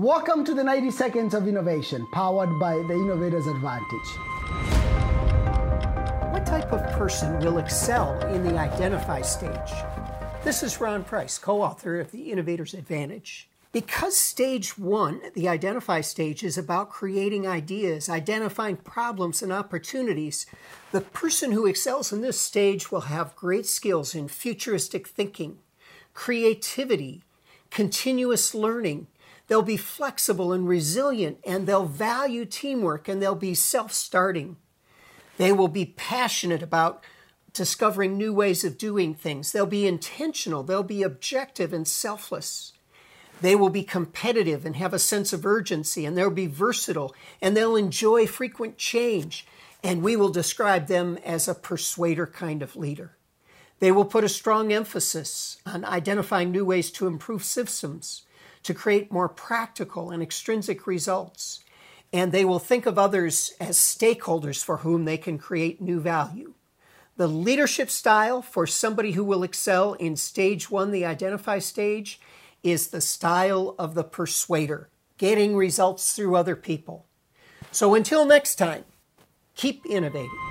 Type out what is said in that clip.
Welcome to the 90 Seconds of Innovation, powered by the Innovator's Advantage. What type of person will excel in the identify stage? This is Ron Price, co author of The Innovator's Advantage. Because stage one, the identify stage, is about creating ideas, identifying problems and opportunities, the person who excels in this stage will have great skills in futuristic thinking, creativity, continuous learning. They'll be flexible and resilient, and they'll value teamwork, and they'll be self starting. They will be passionate about discovering new ways of doing things. They'll be intentional, they'll be objective and selfless. They will be competitive and have a sense of urgency, and they'll be versatile, and they'll enjoy frequent change. And we will describe them as a persuader kind of leader. They will put a strong emphasis on identifying new ways to improve systems, to create more practical and extrinsic results. And they will think of others as stakeholders for whom they can create new value. The leadership style for somebody who will excel in stage one, the identify stage, is the style of the persuader, getting results through other people. So until next time, keep innovating.